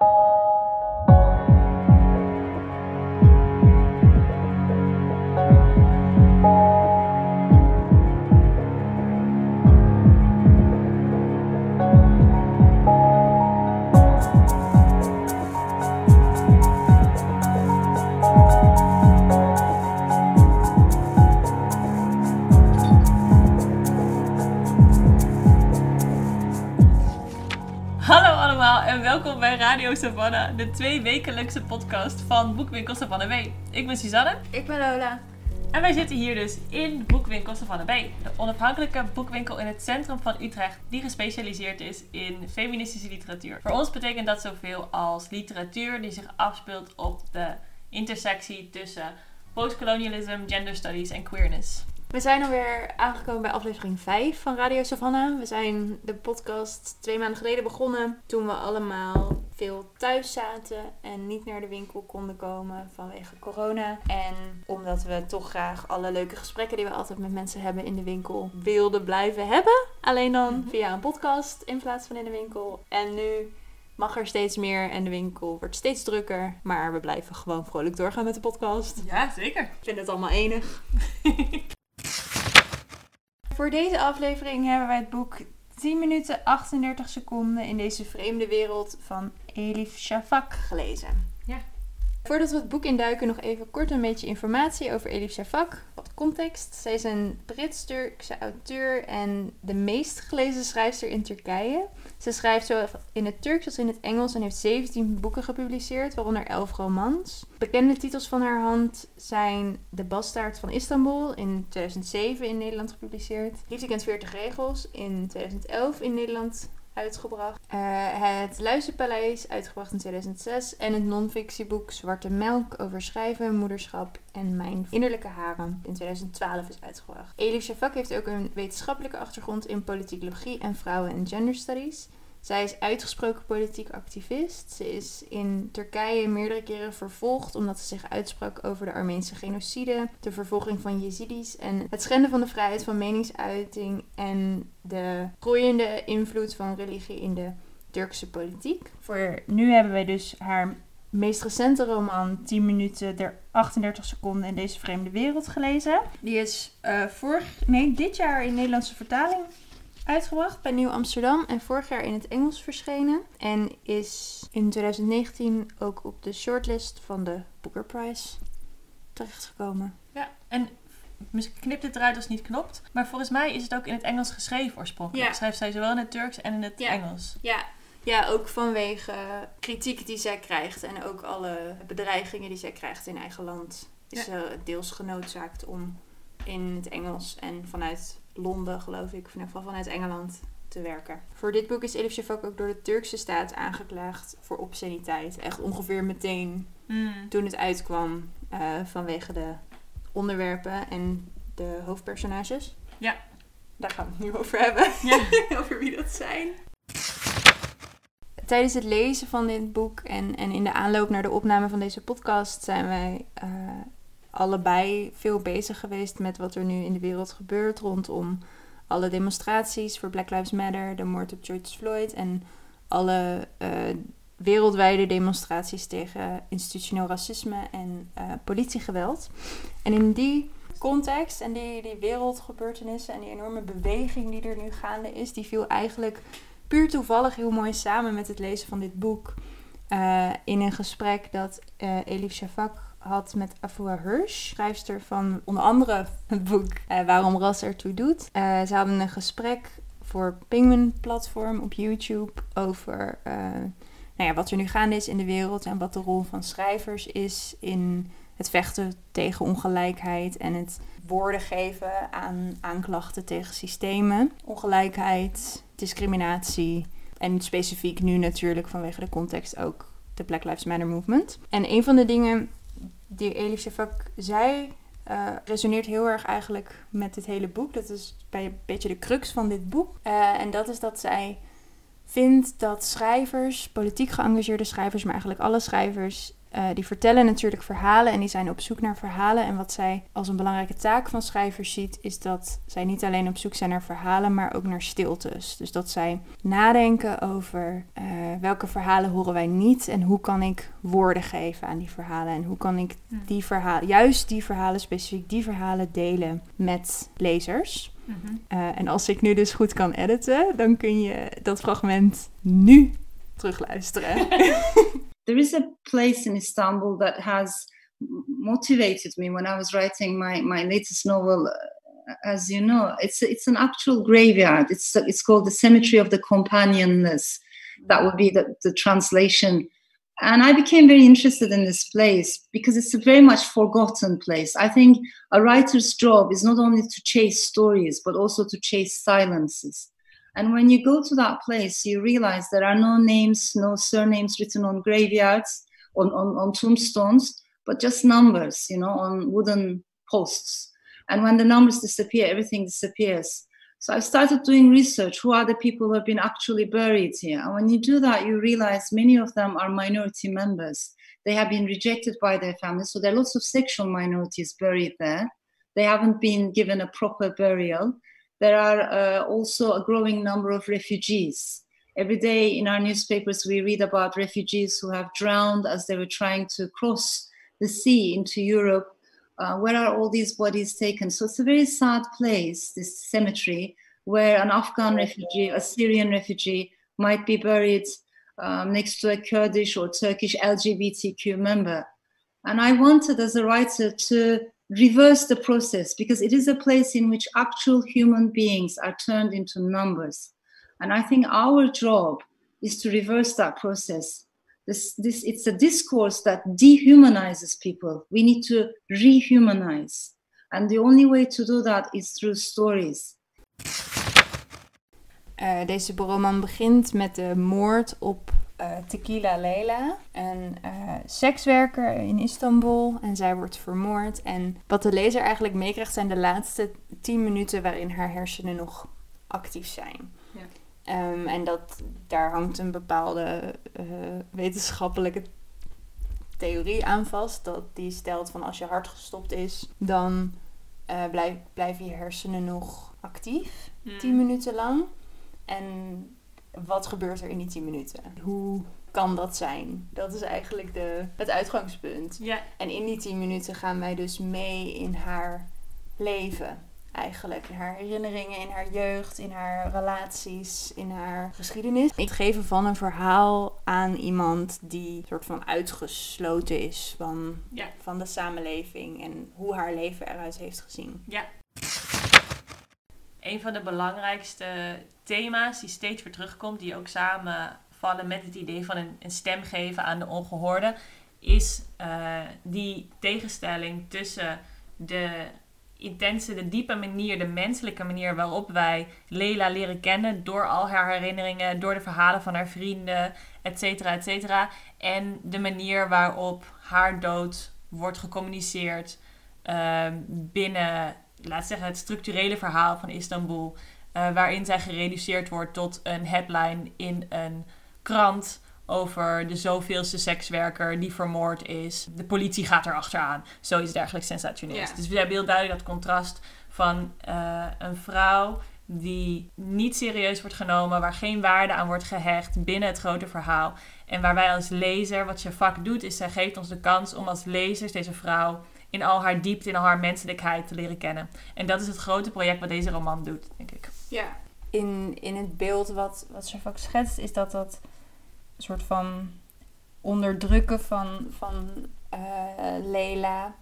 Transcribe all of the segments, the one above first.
you en welkom bij Radio Savannah, de twee wekelijkse podcast van Boekwinkel Savannah B. Ik ben Suzanne Ik ben Lola. en wij zitten hier dus in Boekwinkel Savannah B. De onafhankelijke boekwinkel in het centrum van Utrecht die gespecialiseerd is in feministische literatuur. Voor ons betekent dat zoveel als literatuur die zich afspeelt op de intersectie tussen postkolonialisme, gender studies en queerness. We zijn alweer aangekomen bij aflevering 5 van Radio Savannah. We zijn de podcast twee maanden geleden begonnen. Toen we allemaal veel thuis zaten en niet naar de winkel konden komen vanwege corona. En omdat we toch graag alle leuke gesprekken die we altijd met mensen hebben in de winkel wilden blijven hebben. Alleen dan via een podcast in plaats van in de winkel. En nu mag er steeds meer en de winkel wordt steeds drukker. Maar we blijven gewoon vrolijk doorgaan met de podcast. Ja, zeker. Ik vind het allemaal enig. Voor deze aflevering hebben wij het boek 10 minuten 38 seconden in deze vreemde wereld van Elif Shafak gelezen. Ja. Voordat we het boek induiken, nog even kort een beetje informatie over Elif Shafak. Wat context. Zij is een Brits-Turkse auteur en de meest gelezen schrijfster in Turkije. Ze schrijft zowel in het Turks als in het Engels en heeft 17 boeken gepubliceerd, waaronder 11 romans. Bekende titels van haar hand zijn De Bastaard van Istanbul in 2007 in Nederland gepubliceerd. Liefde kent 40 regels in 2011 in Nederland uitgebracht. Eh, het Luisterpaleis uitgebracht in 2006 en het non-fictieboek Zwarte Melk over schrijven, moederschap en mijn innerlijke haren in 2012 is uitgebracht. Elif Shafak heeft ook een wetenschappelijke achtergrond in politicologie en vrouwen- en gender studies. Zij is uitgesproken politiek activist. Ze is in Turkije meerdere keren vervolgd omdat ze zich uitsprak over de Armeense genocide, de vervolging van Jezidis en het schenden van de vrijheid van meningsuiting en de groeiende invloed van religie in de Turkse politiek. Voor nu hebben wij dus haar meest recente roman 10 minuten der 38 seconden in deze vreemde wereld gelezen. Die is eh, vorig, nee, dit jaar in Nederlandse vertaling uitgebracht bij Nieuw Amsterdam en vorig jaar in het Engels verschenen. En is in 2019 ook op de shortlist van de Booker Prize terechtgekomen. Ja, en misschien knipt het eruit als het niet klopt. Maar volgens mij is het ook in het Engels geschreven oorspronkelijk. Ja. Schrijft zij zowel in het Turks en in het Ja. Engels. Ja. Ja, ook vanwege kritiek die zij krijgt en ook alle bedreigingen die zij krijgt in eigen land. Is ze deels genoodzaakt om in het Engels en vanuit Londen, geloof ik, of in ieder geval vanuit Engeland te werken. Voor dit boek is Elif Shafak ook door de Turkse staat aangeklaagd voor obsceniteit. Echt ongeveer meteen Mm. toen het uitkwam eh, vanwege de onderwerpen en de hoofdpersonages. Ja. Daar gaan we het nu over hebben. Ja. over wie dat zijn. Tijdens het lezen van dit boek en, en in de aanloop naar de opname van deze podcast zijn wij eh, allebei veel bezig geweest met wat er nu in de wereld gebeurt rondom alle demonstraties voor Black Lives Matter, de moord op George Floyd en alle eh, wereldwijde demonstraties tegen institutioneel racisme en eh, politiegeweld. En in die context en die, die wereldgebeurtenissen en die enorme beweging die er nu gaande is, die viel eigenlijk puur toevallig heel mooi samen met het lezen van dit boek. eh, in een gesprek dat eh, Elif Shafak had met Afua Hirsch, schrijfster van onder andere het boek eh, Waarom Ras ertoe doet. Eh, ze hadden een gesprek voor Penguin Platform op YouTube over eh, nou ja, wat er nu gaande is in de wereld en wat de rol van schrijvers is in het vechten tegen ongelijkheid en het woorden geven aan aanklachten tegen systemen. Ongelijkheid, discriminatie en specifiek nu natuurlijk vanwege de context ook de Black Lives Matter movement. En een van de dingen die Elif Shafak zei eh, resoneert heel erg eigenlijk met dit hele boek. Dat is bij een beetje de crux van dit boek. Eh, en dat is dat zij vindt dat schrijvers, politiek geëngageerde schrijvers, maar eigenlijk alle schrijvers, eh, die vertellen natuurlijk verhalen en die zijn op zoek naar verhalen. En wat zij als een belangrijke taak van schrijvers ziet, is dat zij niet alleen op zoek zijn naar verhalen, maar ook naar stiltes. Dus dat zij nadenken over welke verhalen horen wij niet en hoe kan ik woorden geven aan die verhalen en hoe kan ik die verhalen, juist die verhalen, specifiek die verhalen delen met lezers. Mhm. Eh, en als ik nu dus goed kan editen, dan kun je dat fragment nu terugluisteren. there is a place in Istanbul that has motivated me when I was writing my, my latest novel. uh, As you know, it's it's an actual graveyard. It's it's called the Cemetery of the Companionless. That would be the, the translation. And I became very interested in this place because it's a very much forgotten place. I think a writer's job is not only to chase stories, but also to chase silences. And when you go to that place, you realize there are no names, no surnames written on graveyards, on, on, on tombstones, but just numbers, you know, on wooden posts. And when the numbers disappear, everything disappears. So I started doing research. Who are the people who have been actually buried here? And when you do that, you realize many of them are minority members. They have been rejected by their families. So there are lots of sexual minorities buried there. They haven't been given a proper burial there are uh, also a growing number of refugees. Every day in our newspapers, we read about refugees who have drowned as they were trying to cross the sea into Europe. Uh, where are all these bodies taken? So it's a very sad place, this cemetery, where an Afghan refugee, a Syrian refugee, might be buried um, next to a Kurdish or Turkish LGBTQ member. And I wanted, as a writer, to reverse the process because it is a place in which actual human beings are turned into numbers. And I think our job is to reverse that process. This, this, it's a discourse that dehumanizes people. We need to rehumanize. And the only way to do that is through stories. Eh, deze roman begint met de moord op eh, Tequila Leila, een eh, sekswerker in Istanbul. En zij wordt vermoord. En wat de lezer eigenlijk meekrijgt zijn de laatste tien minuten waarin haar hersenen nog actief zijn. Ja. Ehm, en dat, daar hangt een bepaalde eh, wetenschappelijke theorie aan vast. Dat die stelt van als je hart gestopt is, dan blijf, blijven je hersenen nog actief. Mm. 10 minuten lang. En wat gebeurt er in die 10 minuten? Hoe kan dat zijn? Dat is eigenlijk de, het uitgangspunt. En in die 10 minuten gaan wij dus mee in haar leven. Eigenlijk in haar herinneringen, in haar jeugd, in haar relaties, in haar geschiedenis. Het geven van een verhaal aan iemand die soort van uitgesloten is van, ja, van de samenleving en hoe haar leven eruit heeft gezien. ja. Een van de belangrijkste thema's die steeds weer terugkomt, die ook samenvallen met het idee van een, een stem geven aan de ongehoorde, is eh, die tegenstelling tussen de intense, de diepe manier, de menselijke manier waarop wij Leila leren kennen door al haar herinneringen, door de verhalen van haar vrienden, et cetera, et cetera. En de manier waarop haar dood wordt gecommuniceerd ehm, binnen, laat zeggen, het structurele verhaal van Istanbul. eh, waarin zij gereduceerd wordt tot een headline in een krant over de zoveelste sekswerker die vermoord is. De politie gaat erachteraan. Zoiets dergelijks sensationeels. Ja. Dus we hebben heel duidelijk dat contrast van eh, een vrouw die niet serieus wordt genomen, waar geen waarde aan wordt gehecht binnen het grote verhaal. En waar wij als lezer, wat je vak doet, is zij geeft ons de kans om als lezers deze vrouw in al haar diepte, in al haar menselijkheid te leren kennen. En dat is het grote project wat deze roman doet, denk ik. Ja. In, in het beeld wat, wat schetst, is dat dat soort van onderdrukken van, van eh, Leila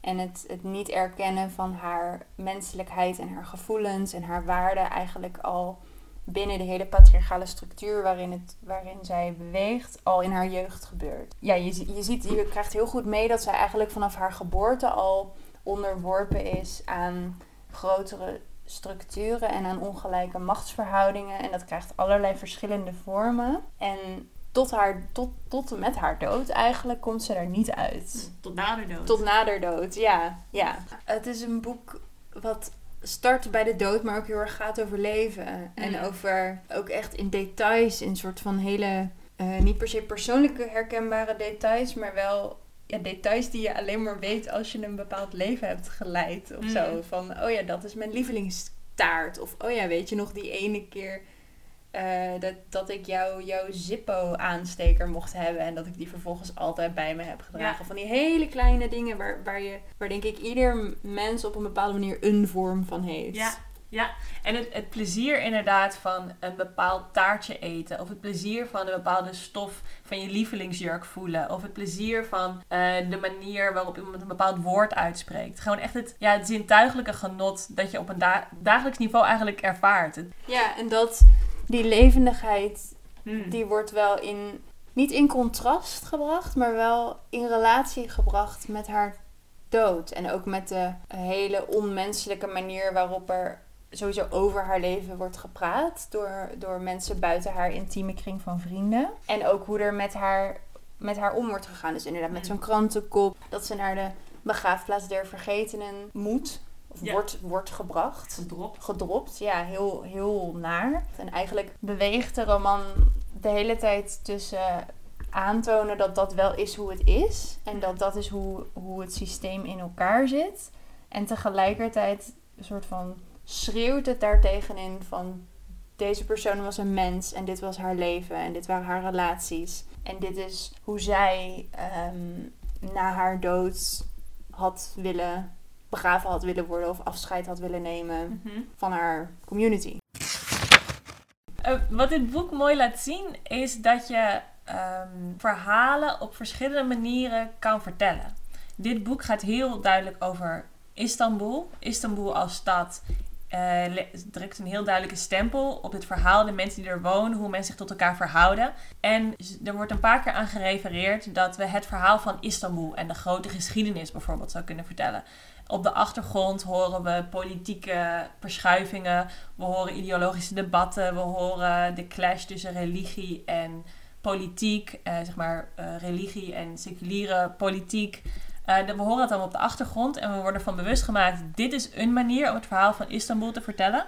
en het, het niet erkennen van haar menselijkheid en haar gevoelens en haar waarden eigenlijk al binnen de hele patriarchale structuur waarin, het, waarin zij beweegt, al in haar jeugd gebeurt. Ja, je, je, ziet, je krijgt heel goed mee dat zij eigenlijk vanaf haar geboorte al onderworpen is aan grotere structuren en aan ongelijke machtsverhoudingen. En dat krijgt allerlei verschillende vormen. En tot, haar, tot, tot en met haar dood eigenlijk komt ze daar niet uit. Tot na de dood. Tot na haar dood, ja. ja. Het is een boek wat start bij de dood, maar ook heel erg gaat over leven. En Mm. over ook echt in details, in soort van hele, eh, niet per se persoonlijke herkenbare details, maar wel ja, details die je alleen maar weet als je een bepaald leven hebt geleid. Of Mm. zo. Van, oh ja, dat is mijn lievelingstaart. Of, oh ja, weet je nog die ene keer eh, dat, dat ik jou, jouw Zippo-aansteker mocht hebben. En dat ik die vervolgens altijd bij me heb gedragen. Ja. Van die hele kleine dingen waar, waar, je, waar denk ik ieder mens op een bepaalde manier een vorm van heeft. Ja, ja. En het, het plezier inderdaad van een bepaald taartje eten. Of het plezier van een bepaalde stof van je lievelingsjurk voelen. Of het plezier van eh, de manier waarop iemand een bepaald woord uitspreekt. Gewoon echt het, ja, het zintuigelijke genot dat je op een da- dagelijks niveau eigenlijk ervaart. Ja, en dat die levendigheid, Hmm. die wordt wel in, niet in contrast gebracht, maar wel in relatie gebracht met haar dood. En ook met de hele onmenselijke manier waarop er sowieso over haar leven wordt gepraat door, door mensen buiten haar intieme kring van vrienden. En ook hoe er met haar, met haar om wordt gegaan. Dus inderdaad met Mm. zo'n krantenkop, dat ze naar de begraafplaats der vergetenen moet. Ja. wordt, wordt gebracht Gedropt. gedropt. Ja, heel, heel naar. En eigenlijk beweegt de roman de hele tijd tussen aantonen dat dat wel is hoe het is. En dat dat is hoe, hoe het systeem in elkaar zit. En tegelijkertijd een soort van schreeuwt het daartegenin van... Deze persoon was een mens en dit was haar leven en dit waren haar relaties. En dit is hoe zij ehm, na haar dood had willen begraven had willen worden of afscheid had willen nemen Mhm. van haar community. Eh, wat dit boek mooi laat zien is dat je ehm, verhalen op verschillende manieren kan vertellen. Dit boek gaat heel duidelijk over Istanbul. Istanbul als stad eh, drukt een heel duidelijke stempel op het verhaal, de mensen die er wonen, hoe mensen zich tot elkaar verhouden. En er wordt een paar keer aan gerefereerd dat we het verhaal van Istanbul en de grote geschiedenis bijvoorbeeld zou kunnen vertellen. Op de achtergrond horen we politieke verschuivingen, we horen ideologische debatten, we horen de clash tussen religie en politiek, eh, zeg maar eh, religie en seculiere politiek. Eh, we horen het allemaal op de achtergrond en we worden ervan bewust gemaakt: dit is een manier om het verhaal van Istanbul te vertellen.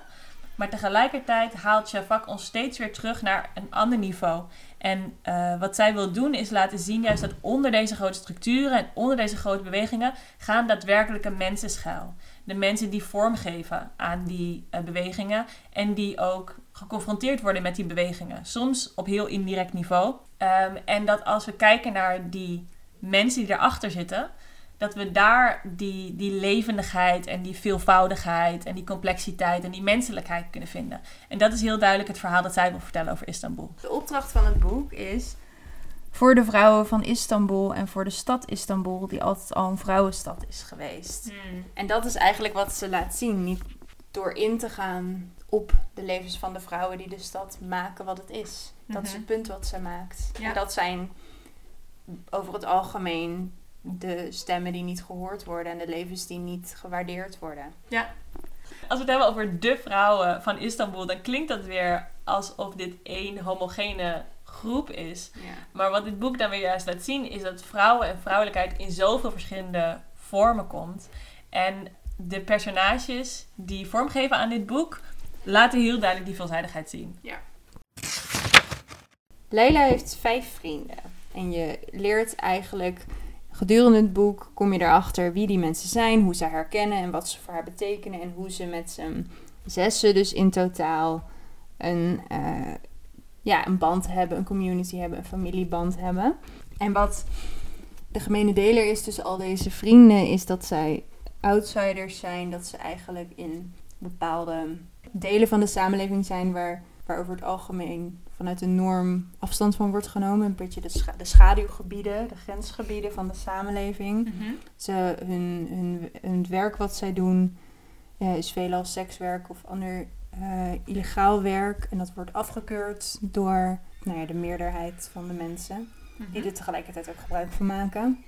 Maar tegelijkertijd haalt Shafak ons steeds weer terug naar een ander niveau. En eh, wat zij wil doen is laten zien juist dat onder deze grote structuren en onder deze grote bewegingen gaan daadwerkelijke mensen schuil. De mensen die vormgeven aan die eh, bewegingen en die ook geconfronteerd worden met die bewegingen. Soms op heel indirect niveau. Ehm, en dat als we kijken naar die mensen die erachter zitten, dat we daar die, die levendigheid en die veelvoudigheid en die complexiteit en die menselijkheid kunnen vinden. En dat is heel duidelijk het verhaal dat zij wil vertellen over Istanbul. De opdracht van het boek is voor de vrouwen van Istanbul en voor de stad Istanbul, die altijd al een vrouwenstad is geweest. En dat is eigenlijk wat ze laat zien. Niet door in te gaan op de levens van de vrouwen die de stad maken wat het is. Dat is Mhm. het punt wat ze maakt. Ja. En dat zijn over het algemeen de stemmen die niet gehoord worden en de levens die niet gewaardeerd worden. Als we het hebben over de vrouwen van Istanbul, dan klinkt dat weer alsof dit één homogene groep is. Ja. Maar wat dit boek dan weer juist laat zien, is dat vrouwen en vrouwelijkheid in zoveel verschillende vormen komt. En de personages die vormgeven aan dit boek, laten heel duidelijk die veelzijdigheid zien. Leila heeft vijf vrienden. En je leert eigenlijk gedurende het boek kom je erachter wie die mensen zijn, hoe ze herkennen en wat ze voor haar betekenen. En hoe ze met z'n zessen dus in totaal een, eh, ja, een band hebben, een community hebben, een familieband hebben. En wat de gemene deler is tussen al deze vrienden, is dat zij outsiders zijn. Dat ze eigenlijk in bepaalde delen van de samenleving zijn waar, waar over het algemeen vanuit de norm afstand van wordt genomen. Een beetje de, scha- de schaduwgebieden, de grensgebieden van de samenleving. Ze, hun, hun, hun werk wat zij doen eh, is veelal sekswerk of ander eh, illegaal werk. En dat wordt afgekeurd door nou ja, de meerderheid van de mensen. Die er tegelijkertijd ook gebruik van maken.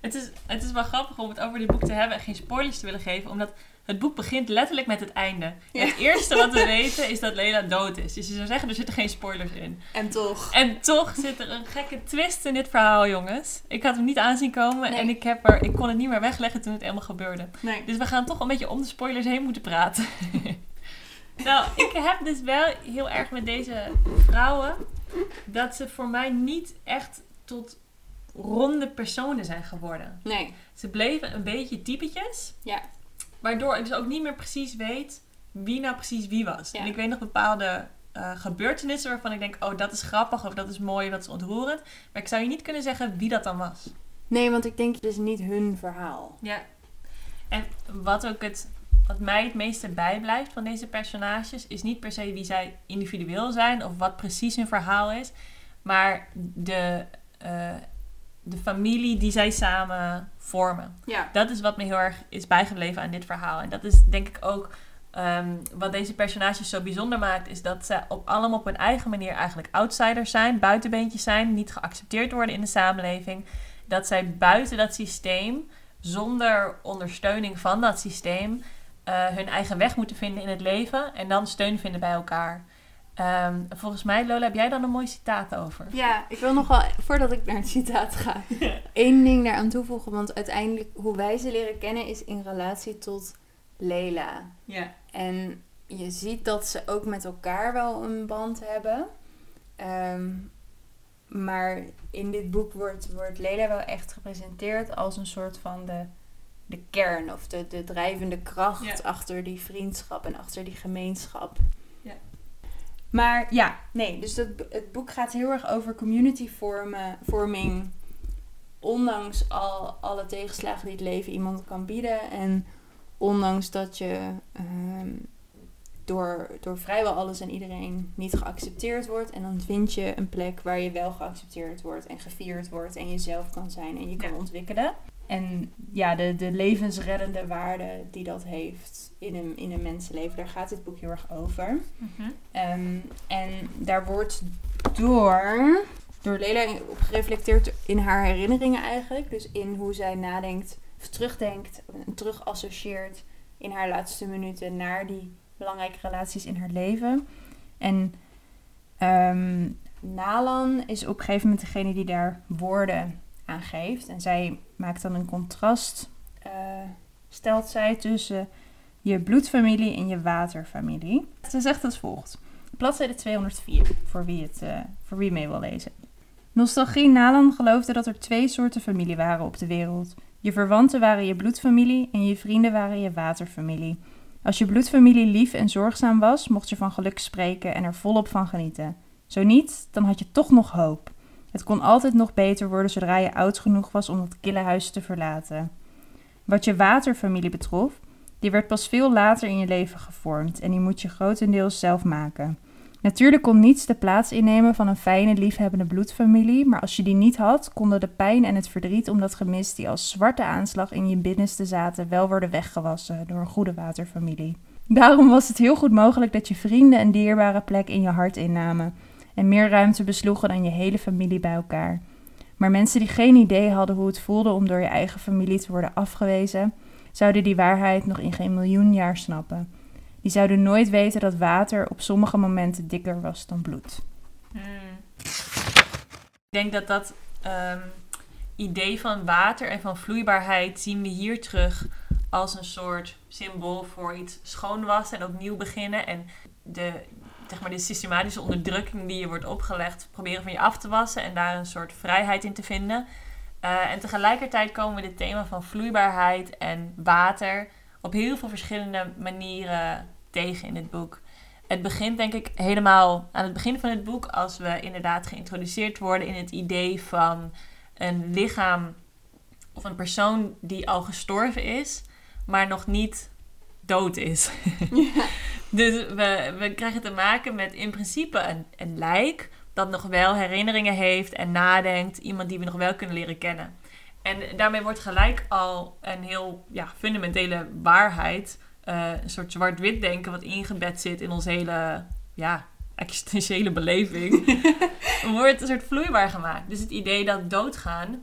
Het is, het is wel grappig om het over dit boek te hebben en geen spoilers te willen geven, omdat het boek begint letterlijk met het einde. Ja. Het eerste wat we weten is dat Lela dood is. Dus je zou zeggen, er zitten geen spoilers in. En toch. En toch zit er een gekke twist in dit verhaal, jongens. Ik had hem niet aanzien komen Nee. en ik, heb er, ik kon het niet meer wegleggen toen het helemaal gebeurde. Nee. Dus we gaan toch een beetje om de spoilers heen moeten praten. nou, ik heb dus wel heel erg met deze vrouwen dat ze voor mij niet echt tot ronde personen zijn geworden. Nee. Ze bleven een beetje typetjes. Ja. Waardoor ik dus ook niet meer precies weet wie nou precies wie was. Ja. En ik weet nog bepaalde eh, gebeurtenissen waarvan ik denk, oh dat is grappig of dat is mooi, dat is ontroerend. Maar ik zou je niet kunnen zeggen wie dat dan was. Nee, want ik denk het is niet hun verhaal. Ja. En wat ook het, wat mij het meeste bijblijft van deze personages, is niet per se wie zij individueel zijn of wat precies hun verhaal is, maar de, eh, de familie die zij samen vormen. Ja. Dat is wat me heel erg is bijgebleven aan dit verhaal. En dat is denk ik ook ehm, wat deze personages zo bijzonder maakt, is dat ze op allemaal op hun eigen manier eigenlijk outsiders zijn, buitenbeentjes zijn, niet geaccepteerd worden in de samenleving. Dat zij buiten dat systeem, zonder ondersteuning van dat systeem, eh, hun eigen weg moeten vinden in het leven en dan steun vinden bij elkaar. Ehm, volgens mij, Lola, heb jij dan een mooi citaat over? Ja, ik wil nog wel, voordat ik naar het citaat ga, één ding daaraan toevoegen. Want uiteindelijk, hoe wij ze leren kennen, is in relatie tot Leila. Ja. En je ziet dat ze ook met elkaar wel een band hebben. Ehm, maar in dit boek wordt, wordt Leila wel echt gepresenteerd als een soort van de, de kern of de, de drijvende kracht Ja. achter die vriendschap en achter die gemeenschap. Maar ja, nee, dus dat, het boek gaat heel erg over community vormen, vorming. Ondanks al, alle tegenslagen die het leven iemand kan bieden. En ondanks dat je ehm, door, door vrijwel alles en iedereen niet geaccepteerd wordt. En dan vind je een plek waar je wel geaccepteerd wordt en gevierd wordt. En jezelf kan zijn en je kan Ja. ontwikkelen. En ja, de, de levensreddende waarde die dat heeft in een, in een mensenleven. Daar gaat dit boek heel erg over. Mhm. Ehm, en daar wordt door, door Lela op gereflecteerd in haar herinneringen eigenlijk. Dus in hoe zij nadenkt, of terugdenkt, en terugassocieert in haar laatste minuten naar die belangrijke relaties in haar leven. En ehm, Nalan is op een gegeven moment degene die daar woorden aan geeft. En zij maakt dan een contrast, eh, stelt zij tussen je bloedfamilie en je waterfamilie. Ze zegt als volgt. Bladzijde 204, voor wie, het, eh, voor wie mee wil lezen. Nostalgie Nalan geloofde dat er twee soorten familie waren op de wereld. Je verwanten waren je bloedfamilie en je vrienden waren je waterfamilie. Als je bloedfamilie lief en zorgzaam was, mocht je van geluk spreken en er volop van genieten. Zo niet, dan had je toch nog hoop. Het kon altijd nog beter worden zodra je oud genoeg was om dat kille huis te verlaten. Wat je waterfamilie betrof, die werd pas veel later in je leven gevormd en die moet je grotendeels zelf maken. Natuurlijk kon niets de plaats innemen van een fijne, liefhebbende bloedfamilie, maar als je die niet had, konden de pijn en het verdriet om dat gemis die als zwarte aanslag in je binnenste zaten wel worden weggewassen door een goede waterfamilie. Daarom was het heel goed mogelijk dat je vrienden een dierbare plek in je hart innamen en meer ruimte besloegen dan je hele familie bij elkaar. Maar mensen die geen idee hadden hoe het voelde om door je eigen familie te worden afgewezen, zouden die waarheid nog in geen miljoen jaar snappen. Die zouden nooit weten dat water op sommige momenten dikker was dan bloed. Hmm. Ik denk dat dat ehm, idee van water en van vloeibaarheid zien we hier terug als een soort symbool voor iets schoonwassen en opnieuw beginnen. En de, zeg maar, de systematische onderdrukking die je wordt opgelegd, proberen van je af te wassen en daar een soort vrijheid in te vinden. Eh, en tegelijkertijd komen we dit thema van vloeibaarheid en water op heel veel verschillende manieren tegen in het boek. Het begint denk ik helemaal aan het begin van het boek als we inderdaad geïntroduceerd worden in het idee van een lichaam of een persoon die al gestorven is, maar nog niet dood is. dus we, we krijgen te maken met in principe een, een lijk dat nog wel herinneringen heeft en nadenkt. Iemand die we nog wel kunnen leren kennen. En daarmee wordt gelijk al een heel ja, fundamentele waarheid, eh, een soort zwart-wit denken wat ingebed zit in onze hele ja, existentiële beleving, wordt een soort vloeibaar gemaakt. Dus het idee dat doodgaan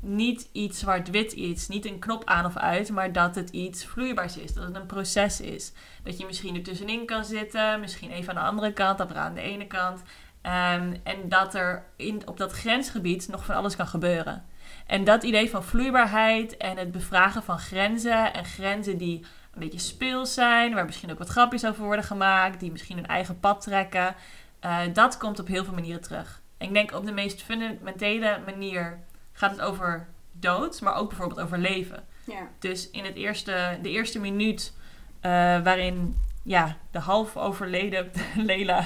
niet iets zwart-wit iets, niet een knop aan of uit, maar dat het iets vloeibaars is, dat het een proces is. Dat je misschien er tussenin kan zitten, misschien even aan de andere kant, dat aan de ene kant. Ehm, en dat er in, op dat grensgebied nog van alles kan gebeuren. En dat idee van vloeibaarheid en het bevragen van grenzen en grenzen die een beetje speels zijn, waar misschien ook wat grapjes over worden gemaakt, die misschien hun eigen pad trekken, eh, dat komt op heel veel manieren terug. Ik denk op de meest fundamentele manier gaat het over dood, maar ook bijvoorbeeld over leven. Ja. Dus in het eerste, de eerste minuut eh, waarin ja, de half overleden Lela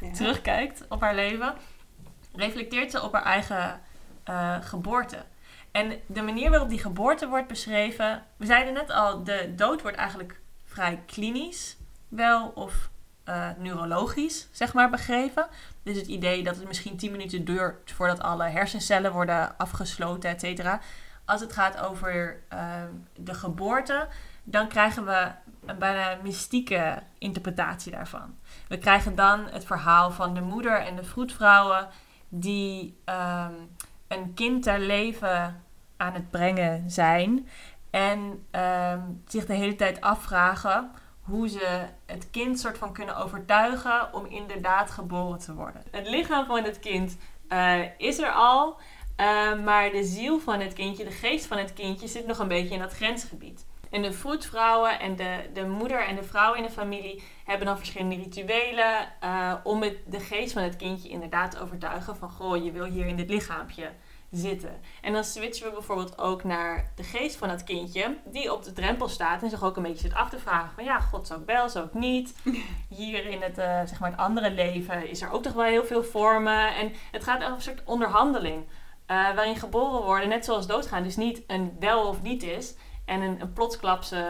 Ja. terugkijkt op haar leven, reflecteert ze op haar eigen eh, geboorte. En de manier waarop die geboorte wordt beschreven, we zeiden net al, de dood wordt eigenlijk vrij klinisch wel of eh, neurologisch, zeg maar, begrepen. Dus het idee dat het misschien 10 minuten duurt voordat alle hersencellen worden afgesloten, et cetera. Als het gaat over eh, de geboorte, dan krijgen we een bijna mystieke interpretatie daarvan. We krijgen dan het verhaal van de moeder en de vroedvrouwen die ehm, een kind ter leven aan het brengen zijn. En ehm, zich de hele tijd afvragen hoe ze het kind soort van kunnen overtuigen om inderdaad geboren te worden. Het lichaam van het kind eh, is er al, eh, maar de ziel van het kindje, de geest van het kindje, zit nog een beetje in dat grensgebied. En de vroedvrouwen en de, de moeder en de vrouw in de familie hebben dan verschillende rituelen eh, om de geest van het kindje inderdaad te overtuigen van goh, je wil hier in dit lichaampje zitten. En dan switchen we bijvoorbeeld ook naar de geest van het kindje, die op de drempel staat en zich ook een beetje zit af te vragen van ja, god zou ik wel, zou ik niet. Hier in het, eh, zeg maar het andere leven is er ook toch wel heel veel vormen. En het gaat over een soort onderhandeling. eh, waarin geboren worden, net zoals doodgaan, dus niet een wel of niet is. En een, een plotsklapse,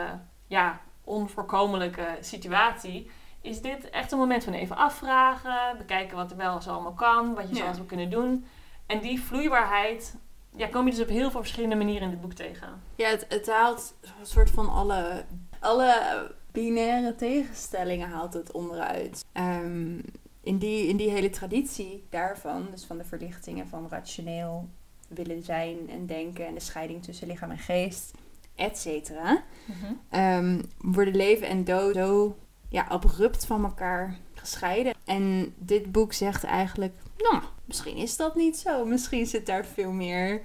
ja, onvoorkomelijke situatie. Is dit echt een moment van even afvragen, bekijken wat er wel zo allemaal kan, wat je Ja. zou kunnen doen. En die vloeibaarheid, ja, kom je dus op heel veel verschillende manieren in het boek tegen. Ja, het, het haalt een soort van alle, alle binaire tegenstellingen haalt het onderuit. Ehm, in, die, in die hele traditie daarvan, dus van de verlichtingen van rationeel willen zijn en denken en de scheiding tussen lichaam en geest, et cetera, ehm, worden leven en dood zo ja, abrupt van elkaar gescheiden. En dit boek zegt eigenlijk, nou, misschien is dat niet zo. Misschien zit daar veel meer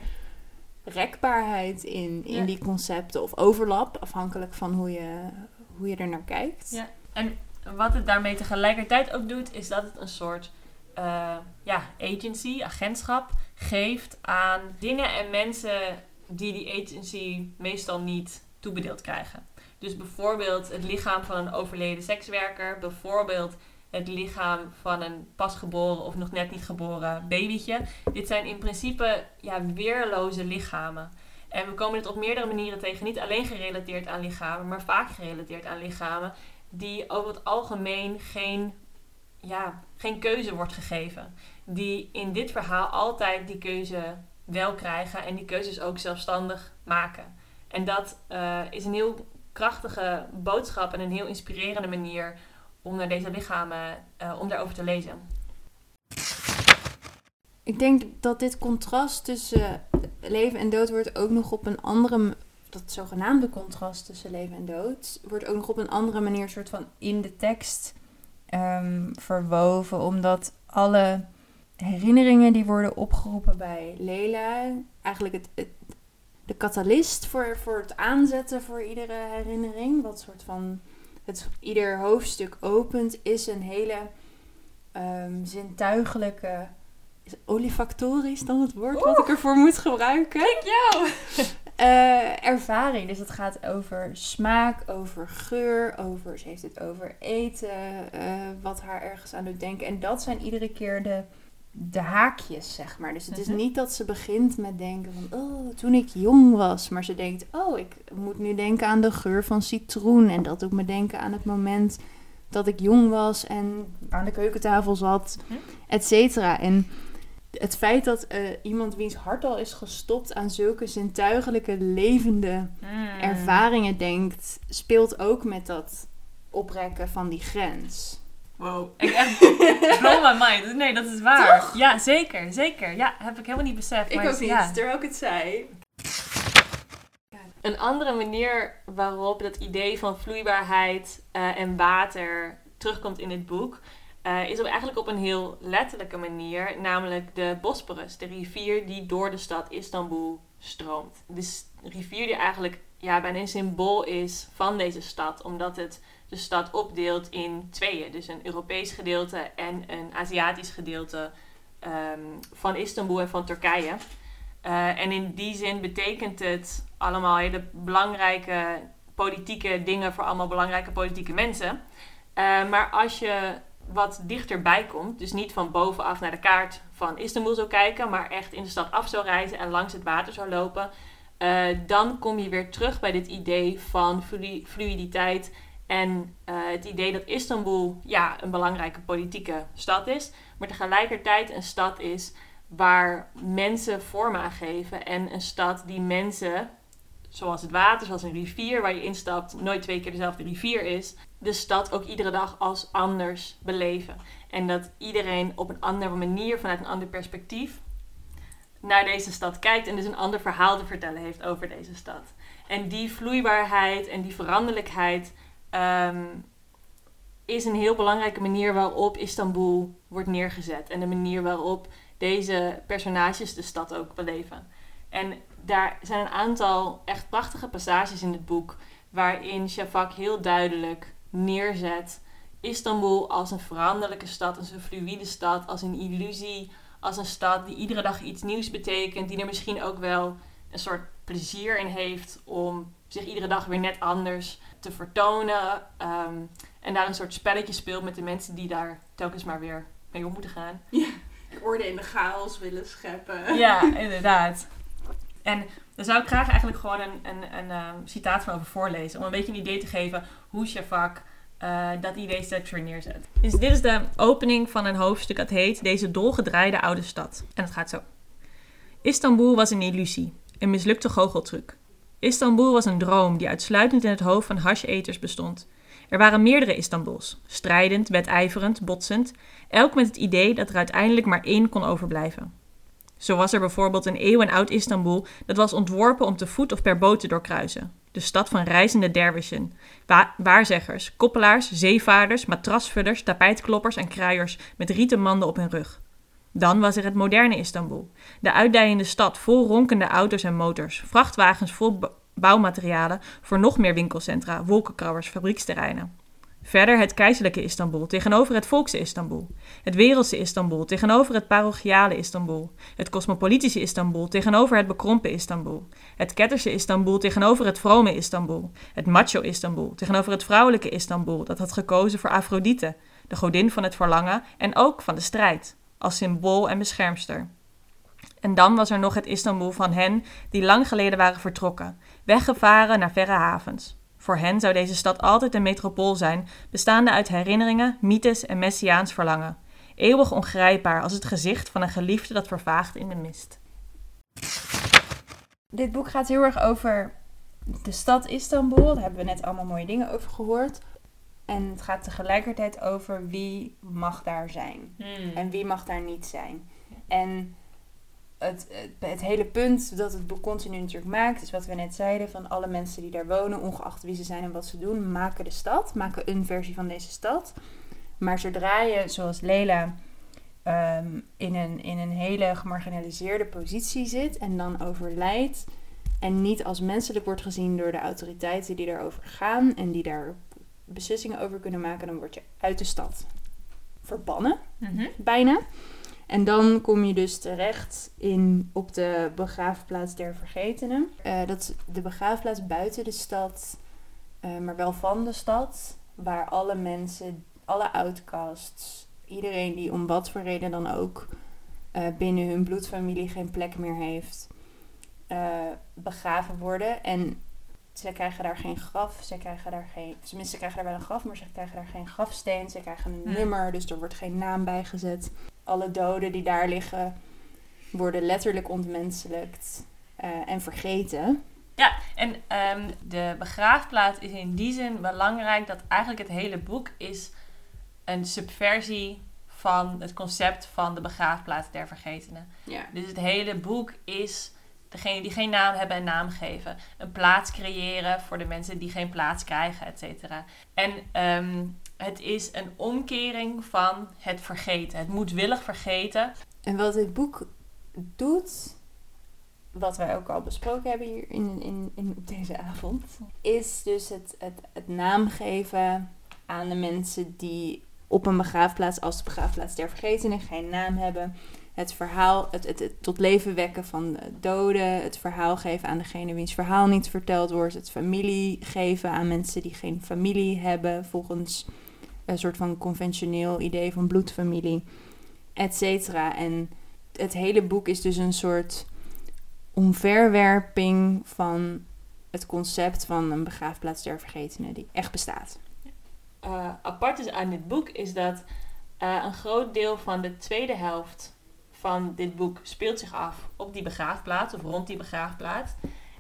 rekbaarheid in, in Ja. die concepten. Of overlap, afhankelijk van hoe je, hoe je er naar kijkt. Ja. En wat het daarmee tegelijkertijd ook doet, is dat het een soort eh, ja, agency, agentschap geeft aan dingen en mensen die die agency meestal niet toebedeeld krijgen. Dus bijvoorbeeld het lichaam van een overleden sekswerker, bijvoorbeeld het lichaam van een pasgeboren of nog net niet geboren babytje. Dit zijn in principe ja, weerloze lichamen. En we komen dit op meerdere manieren tegen, niet alleen gerelateerd aan lichamen, maar vaak gerelateerd aan lichamen die over het algemeen geen, ja, geen keuze wordt gegeven. Die in dit verhaal altijd die keuze wel krijgen en die keuzes ook zelfstandig maken. En dat eh, is een heel krachtige boodschap en een heel inspirerende manier om naar deze lichamen, eh, om daarover te lezen. Ik denk dat dit contrast tussen leven en dood wordt ook nog op een andere... Dat zogenaamde contrast tussen leven en dood wordt ook nog op een andere manier soort van in de tekst ehm, verwoven. Omdat alle herinneringen die worden opgeroepen bij Lela... Eigenlijk het, de catalyst voor, voor het aanzetten voor iedere herinnering. Wat soort van het, ieder hoofdstuk opent is een hele ehm, zintuigelijke... Is olifactorisch dan het woord wat ik ervoor moet gebruiken? Kijk jou! Eh, ervaring. Dus het gaat over smaak, over geur, over, ze heeft het over eten, eh, wat haar ergens aan doet denken. En dat zijn iedere keer de, de haakjes, zeg maar. Dus het is Mhm. niet dat ze begint met denken van, oh, toen ik jong was. Maar ze denkt, oh, ik moet nu denken aan de geur van citroen. En dat doet me denken aan het moment dat ik jong was en aan de keukentafel zat, Mhm. et cetera. En het feit dat eh, iemand wiens hart al is gestopt aan zulke zintuigelijke, levende Mm. ervaringen denkt, speelt ook met dat oprekken van die grens. Wow, ik echt blow my mind. Nee, dat is waar. Ja, zeker, zeker. Ja, heb ik helemaal niet beseft. maar ja. terwijl ik het zei. Een andere manier waarop dat idee van vloeibaarheid eh, en water terugkomt in dit boek, eh, is op, eigenlijk op een heel letterlijke manier, namelijk de Bosporus, de rivier die door de stad Istanbul stroomt. De s- rivier die eigenlijk ja, bijna een symbool is van deze stad, omdat het de stad opdeelt in tweeën. Dus een Europees gedeelte en een Aziatisch gedeelte ehm, van Istanbul en van Turkije. Eh, en in die zin betekent het allemaal hele belangrijke politieke dingen voor allemaal belangrijke politieke mensen. Eh, maar als je wat dichterbij komt, dus niet van bovenaf naar de kaart van Istanbul zou kijken, maar echt in de stad af zou reizen en langs het water zou lopen, eh, dan kom je weer terug bij dit idee van flu- fluiditeit en eh, het idee dat Istanbul ja, een belangrijke politieke stad is, maar tegelijkertijd een stad is waar mensen vorm aan geven en een stad die mensen, zoals het water, zoals een rivier waar je instapt, nooit twee keer dezelfde rivier is, de stad ook iedere dag als anders beleven. En dat iedereen op een andere manier, vanuit een ander perspectief, naar deze stad kijkt en dus een ander verhaal te vertellen heeft over deze stad. En die vloeibaarheid en die veranderlijkheid ehm, is een heel belangrijke manier waarop Istanbul wordt neergezet. En de manier waarop deze personages de stad ook beleven. En daar zijn een aantal echt prachtige passages in het boek waarin Shafak heel duidelijk neerzet Istanbul als een veranderlijke stad, als een fluïde stad, als een illusie, als een stad die iedere dag iets nieuws betekent, die er misschien ook wel een soort plezier in heeft om zich iedere dag weer net anders te vertonen. ehm, en daar een soort spelletje speelt met de mensen die daar telkens maar weer mee om moeten gaan. Orde in de chaos willen scheppen. Ja, inderdaad. En daar zou ik graag eigenlijk gewoon een, een, een ehm, citaat van over voorlezen. Om een beetje een idee te geven hoe Shafak eh, dat idee steeds weer neerzet. Dus dit is de opening van een hoofdstuk dat heet Deze dolgedraaide oude stad. En het gaat zo. Istanbul was een illusie, een mislukte goocheltruc. Istanbul was een droom die uitsluitend in het hoofd van hasjeters bestond. Er waren meerdere Istanbuls, strijdend, wedijverend, botsend, elk met het idee dat er uiteindelijk maar één kon overblijven. Zo was er bijvoorbeeld een eeuwenoud Istanbul dat was ontworpen om te voet of per boot te doorkruisen. De stad van reizende derwischen, wa- waarzeggers, koppelaars, zeevaarders, matrasvullers, tapijtkloppers en kruiers met rieten manden op hun rug. Dan was er het moderne Istanbul, de uitdijende stad vol ronkende auto's en motors, vrachtwagens vol bouwmaterialen voor nog meer winkelcentra, wolkenkrabbers, fabrieksterreinen. Verder het keizerlijke Istanbul tegenover het volkse Istanbul. Het wereldse Istanbul tegenover het parochiale Istanbul. Het cosmopolitische Istanbul tegenover het bekrompen Istanbul. Het ketterse Istanbul tegenover het vrome Istanbul. Het macho Istanbul tegenover het vrouwelijke Istanbul dat had gekozen voor Afrodite, de godin van het verlangen en ook van de strijd, als symbool en beschermster. En dan was er nog het Istanbul van hen die lang geleden waren vertrokken, weggevaren naar verre havens. Voor hen zou deze stad altijd een metropool zijn, bestaande uit herinneringen, mythes en messiaans verlangen. Eeuwig ongrijpbaar als het gezicht van een geliefde dat vervaagt in de mist. Dit boek gaat heel erg over de stad Istanbul. Daar hebben we net allemaal mooie dingen over gehoord. En het gaat tegelijkertijd over wie mag daar zijn. En wie mag daar niet zijn. En het, het, het hele punt dat het boek continu natuurlijk maakt, is wat we net zeiden: van alle mensen die daar wonen, ongeacht wie ze zijn en wat ze doen, maken de stad, maken een versie van deze stad. Maar zodra je, zoals Lela, ehm, in, een, in een hele gemarginaliseerde positie zit en dan overlijdt, en niet als menselijk wordt gezien door de autoriteiten die daarover gaan en die daar beslissingen over kunnen maken, dan word je uit de stad verbannen bijna. En dan kom je dus terecht in, op de begraafplaats der vergetenen. Eh, dat is de begraafplaats buiten de stad, eh, maar wel van de stad. Waar alle mensen, alle outcasts, iedereen die om wat voor reden dan ook eh, binnen hun bloedfamilie geen plek meer heeft, begraven worden. En ze krijgen daar geen graf, ze krijgen daar geen, tenminste ze krijgen daar wel een graf, maar ze krijgen daar geen grafsteen, ze krijgen een nummer, dus er wordt geen naam bijgezet. Alle doden die daar liggen worden letterlijk ontmenselijkt eh, en vergeten. Ja, en ehm, de begraafplaats is in die zin belangrijk dat eigenlijk het hele boek is een subversie van het concept van de begraafplaats der vergetenen. Ja. Dus het hele boek is degene die geen naam hebben een naam geven. Een plaats creëren voor de mensen die geen plaats krijgen, et cetera. En ehm, het is een omkering van het vergeten. Het moedwillig vergeten. En wat dit boek doet, wat wij ook al besproken hebben hier in, in, in deze avond, is dus het, het, het naam geven aan de mensen die op een begraafplaats als de begraafplaats der vergetenen geen naam hebben. Het verhaal, het, tot leven wekken van de doden, het verhaal geven aan degene wiens verhaal niet verteld wordt, het familie geven aan mensen die geen familie hebben volgens een soort van conventioneel idee van bloedfamilie, et cetera. En het hele boek is dus een soort omverwerping van het concept van een begraafplaats der vergetenen die echt bestaat. Uh, apart is aan dit boek is dat uh, een groot deel van de tweede helft van dit boek speelt zich af op die begraafplaats of rond die begraafplaats.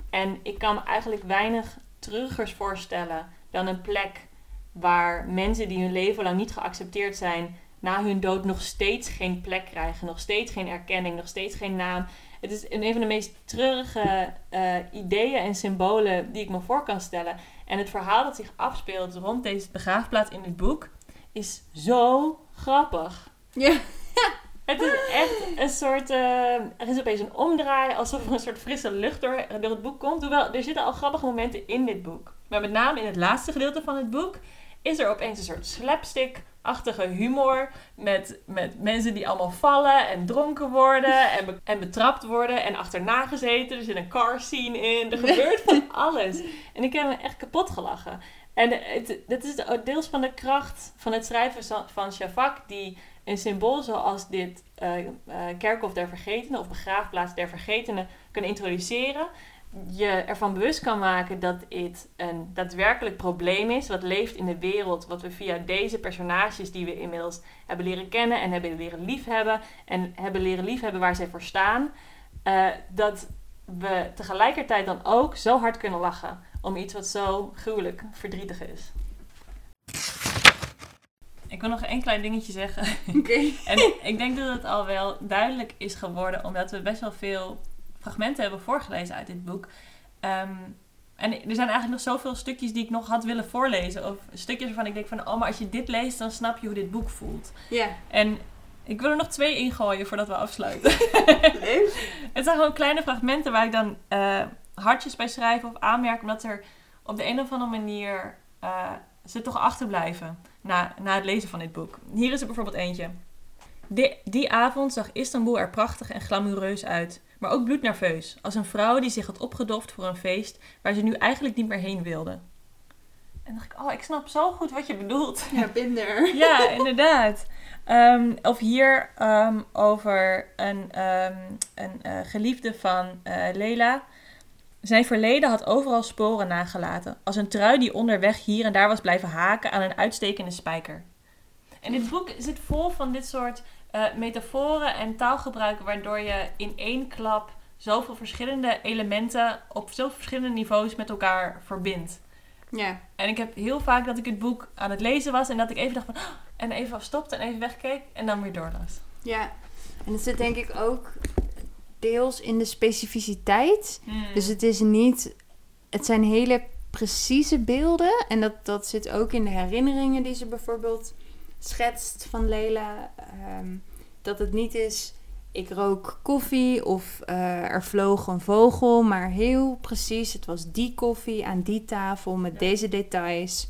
En ik kan me eigenlijk weinig treurigers voorstellen dan een plek waar mensen die hun leven lang niet geaccepteerd zijn, na hun dood nog steeds geen plek krijgen, nog steeds geen erkenning, nog steeds geen naam. Het is een van de meest treurige uh, ideeën en symbolen die ik me voor kan stellen. En het verhaal dat zich afspeelt rond deze begraafplaats in het boek is zo grappig. Ja. Het is echt een soort. Uh, er is opeens een omdraai, alsof er een soort frisse lucht door, door het boek komt. Hoewel, er zitten al grappige momenten in dit boek. Maar met name in het laatste gedeelte van het boek is er opeens een soort slapstick-achtige humor. Met, met mensen die allemaal vallen en dronken worden en, en betrapt worden en achterna gezeten. Er zit een car scene in. Er gebeurt van alles. En ik heb me echt kapot gelachen. En het, dat is deels van de kracht van het schrijven van Shafak, die een symbool zoals dit uh, uh, kerkhof der vergetenen of begraafplaats der vergetenen kan introduceren. Je ervan bewust kan maken dat het een daadwerkelijk probleem is, wat leeft in de wereld, wat we via deze personages die we inmiddels hebben leren kennen en hebben leren liefhebben en hebben leren liefhebben waar zij voor staan, uh, dat we tegelijkertijd dan ook zo hard kunnen lachen om iets wat zo gruwelijk verdrietig is. Ik wil nog één klein dingetje zeggen. Oké. en ik denk dat het al wel duidelijk is geworden, omdat we best wel veel fragmenten hebben voorgelezen uit dit boek. Um, en er zijn eigenlijk nog zoveel stukjes die ik nog had willen voorlezen. Of stukjes waarvan ik denk van, oh, maar als je dit leest, dan snap je hoe dit boek voelt. Ja. En ik wil er nog twee ingooien voordat we afsluiten. Het zijn gewoon kleine fragmenten waar ik dan uh, hartjes bij schrijf of aanmerk. Omdat er op de een of andere manier uh, ze toch achterblijven na, na het lezen van dit boek. Hier is er bijvoorbeeld eentje. Die, die avond zag Istanbul er prachtig en glamoureus uit, maar ook bloednerveus, als een vrouw die zich had opgedoft voor een feest waar ze nu eigenlijk niet meer heen wilde. En dacht ik, oh, ik snap zo goed wat je bedoelt. Ja, binder. ja, inderdaad. Um, of hier um, over een, um, een uh, geliefde van uh, Leila. Zijn verleden had overal sporen nagelaten, als een trui die onderweg hier en daar was blijven haken aan een uitstekende spijker. En dit boek zit vol van dit soort uh, metaforen en taalgebruiken, waardoor je in één klap zoveel verschillende elementen op zoveel verschillende niveaus met elkaar verbindt. Ja. En ik heb heel vaak dat ik het boek aan het lezen was en dat ik even dacht van, oh, en even stopte en even wegkeek en dan weer doorlas. Ja, en het zit denk ik ook deels in de specificiteit. Hmm. Dus het is niet. Het zijn hele precieze beelden. En dat, dat zit ook in de herinneringen die ze bijvoorbeeld schetst van Leila. Ehm, dat het niet is. Ik rook koffie of eh, er vloog een vogel, maar heel precies. Het was die koffie aan die tafel met Ja. deze details.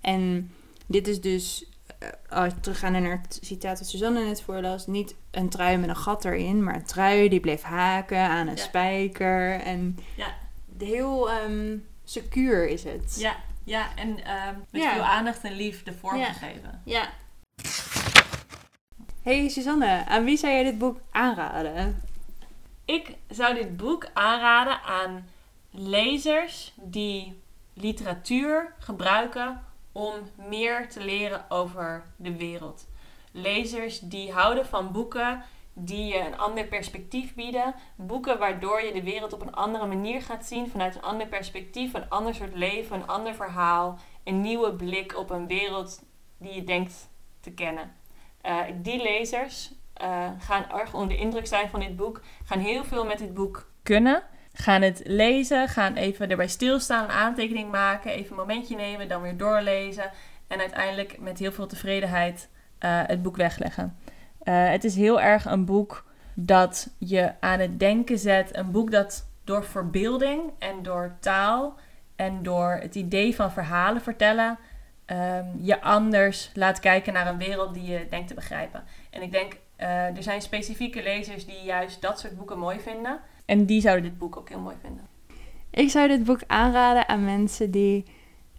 En dit is dus, eh, als we teruggaan naar het citaat dat Suzanne net voorlas, niet een trui met een gat erin, maar een trui die bleef haken aan een Ja. spijker. En Ja. heel ehm secuur is het. Ja, ja en ehm, met Ja. veel aandacht en liefde Ja. vormgegeven. ja. Hey Suzanne, aan wie zou jij dit boek aanraden? Ik zou dit boek aanraden aan lezers die literatuur gebruiken om meer te leren over de wereld. Lezers die houden van boeken die je een ander perspectief bieden. Boeken waardoor je de wereld op een andere manier gaat zien, vanuit een ander perspectief, een ander soort leven, een ander verhaal, een nieuwe blik op een wereld die je denkt te kennen. Eh, die lezers eh, gaan erg onder de indruk zijn van dit boek, gaan heel veel met dit boek kunnen. Gaan het lezen, gaan even erbij stilstaan, een aantekening maken, even een momentje nemen, dan weer doorlezen. En uiteindelijk met heel veel tevredenheid eh, het boek wegleggen. Het is heel erg een boek dat je aan het denken zet. Een boek dat door verbeelding en door taal en door het idee van verhalen vertellen ehm, je anders laat kijken naar een wereld die je denkt te begrijpen. En ik denk, eh, er zijn specifieke lezers die juist dat soort boeken mooi vinden. En die zouden dit boek ook heel mooi vinden. Ik zou dit boek aanraden aan mensen die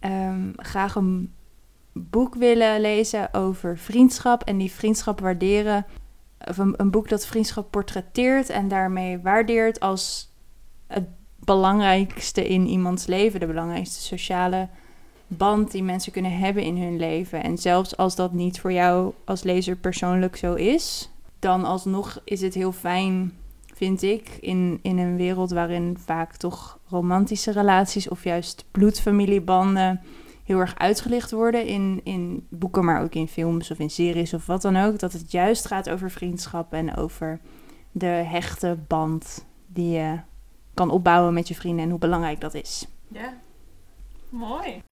ehm, graag een boek willen lezen over vriendschap en die vriendschap waarderen. Of een, een boek dat vriendschap portretteert en daarmee waardeert als het belangrijkste in iemands leven, de belangrijkste sociale band die mensen kunnen hebben in hun leven. En zelfs als dat niet voor jou als lezer persoonlijk zo is, dan alsnog is het heel fijn, vind ik, in, in een wereld waarin vaak toch romantische relaties of juist bloedfamiliebanden heel erg uitgelicht worden in, in boeken, maar ook in films of in series of wat dan ook. Dat het juist gaat over vriendschap en over de hechte band die je kan opbouwen met je vrienden en hoe belangrijk dat is. Ja, mooi.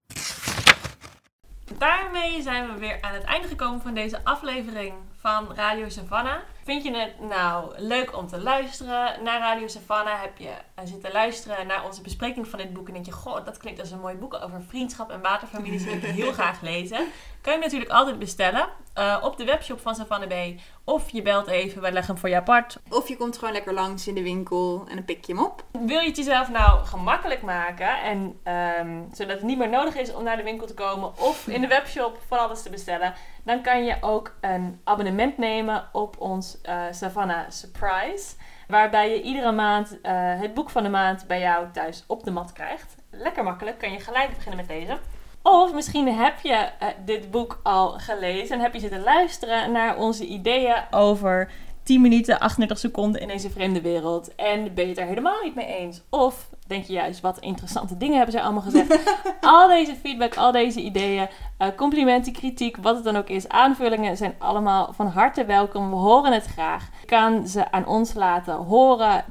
Daarmee zijn we weer aan het einde gekomen van deze aflevering van Radio Savannah. Vind je het nou leuk om te luisteren naar Radio Savannah? Heb je uh, zitten luisteren naar onze bespreking van dit boek en denk je, goh, dat klinkt als een mooi boek over vriendschap en waterfamilies, wil ik heel graag lezen. Kan je natuurlijk altijd bestellen uh, op de webshop van Savannah B. Of je belt even, wij leggen hem voor je apart. Of je komt gewoon lekker langs in de winkel en dan pik je hem op. Wil je het jezelf nou gemakkelijk maken en um, zodat het niet meer nodig is om naar de winkel te komen of in de webshop van alles te bestellen, dan kan je ook een abonnement nemen op ons uh, Savannah Surprise. Waarbij je iedere maand uh, het boek van de maand bij jou thuis op de mat krijgt. Lekker makkelijk, kan je gelijk beginnen met lezen. Of misschien heb je uh, dit boek al gelezen en heb je zitten luisteren naar onze ideeën over 10 minuten, 38 seconden in deze vreemde wereld. En ben je het er helemaal niet mee eens? Of denk je juist, wat interessante dingen hebben zij allemaal gezegd. al deze feedback, al deze ideeën, uh, complimenten, kritiek, wat het dan ook is, aanvullingen zijn allemaal van harte welkom. We horen het graag. Je kan ze aan ons laten horen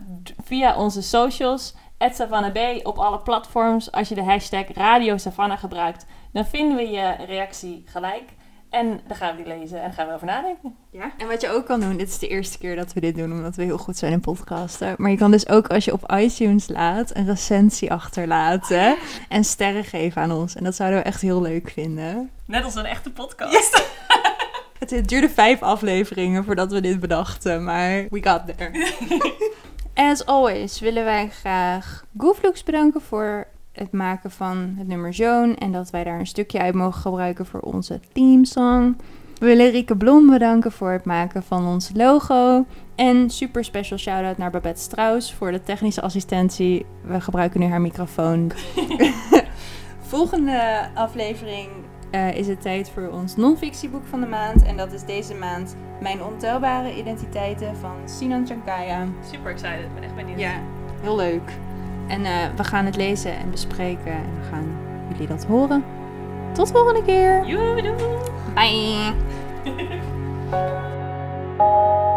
via onze socials. Savannah B op alle platforms. Als je de hashtag Radio Savannah gebruikt, dan vinden we je reactie gelijk. En dan gaan we die lezen en gaan we over nadenken. Ja, en wat je ook kan doen, dit is de eerste keer dat we dit doen, omdat we heel goed zijn in podcasten. Maar je kan dus ook als je op iTunes laat, een recensie achterlaten en sterren geven aan ons. En dat zouden we echt heel leuk vinden. Net als een echte podcast. Yes. het duurde vijf afleveringen voordat we dit bedachten, maar we got there. As always willen wij graag Gooflux bedanken voor het maken van het nummer Zoon. En dat wij daar een stukje uit mogen gebruiken voor onze themesong. We willen Rieke Blom bedanken voor het maken van ons logo. En super special shout-out naar Babette Strauss voor de technische assistentie. We gebruiken nu haar microfoon. Volgende aflevering uh, is het tijd voor ons non-fictieboek van de maand. En dat is deze maand Mijn Ontelbare Identiteiten van Sinan Chankaya. Super excited, ik ben echt benieuwd. Ja, heel leuk. En uh, we gaan het lezen en bespreken en we gaan jullie dat horen. Tot volgende keer. Joedoe. Bye.